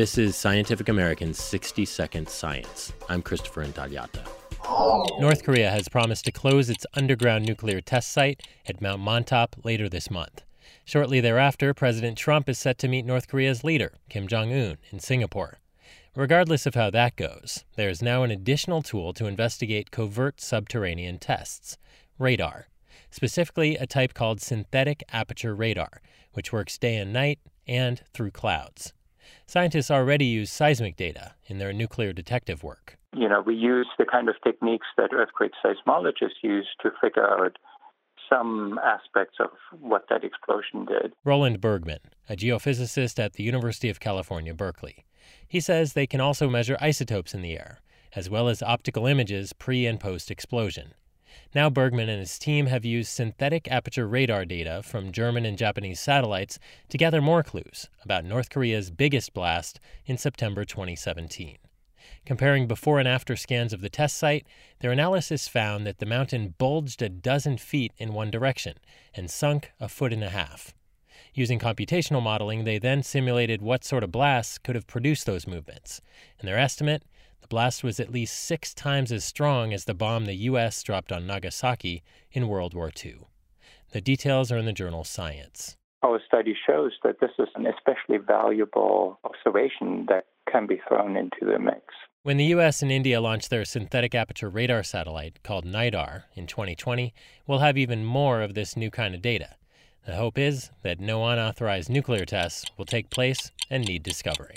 This is Scientific American's 60 Second Science. I'm Christopher Intagliata. North Korea has promised to close its underground nuclear test site at Mount Mantap later this month. Shortly thereafter, President Trump is set to meet North Korea's leader, Kim Jong un, in Singapore. Regardless of how that goes, there is now an additional tool to investigate covert subterranean tests radar, specifically a type called synthetic aperture radar, which works day and night and through clouds. Scientists already use seismic data in their nuclear detective work. You know, we use the kind of techniques that earthquake seismologists use to figure out some aspects of what that explosion did. Roland Bürgmann, a geophysicist at the University of California, Berkeley. He says they can also measure isotopes in the air, as well as optical images pre and post explosion. Now, Bürgmann and his team have used synthetic aperture radar data from German and Japanese satellites to gather more clues about North Korea's biggest blast in September 2017. Comparing before and after scans of the test site, their analysis found that the mountain bulged a dozen feet in one direction and sunk a foot and a half. Using computational modeling, they then simulated what sort of blasts could have produced those movements. In their estimate, blast was at least six times as strong as the bomb the U.S. dropped on Nagasaki in World War II. The details are in the journal Science. Our study shows that this is an especially valuable observation that can be thrown into the mix. When the US and India launch their synthetic aperture radar satellite called NISAR in 2020, we'll have even more of this new kind of data. The hope is that no unauthorized nuclear tests will take place and need discovery.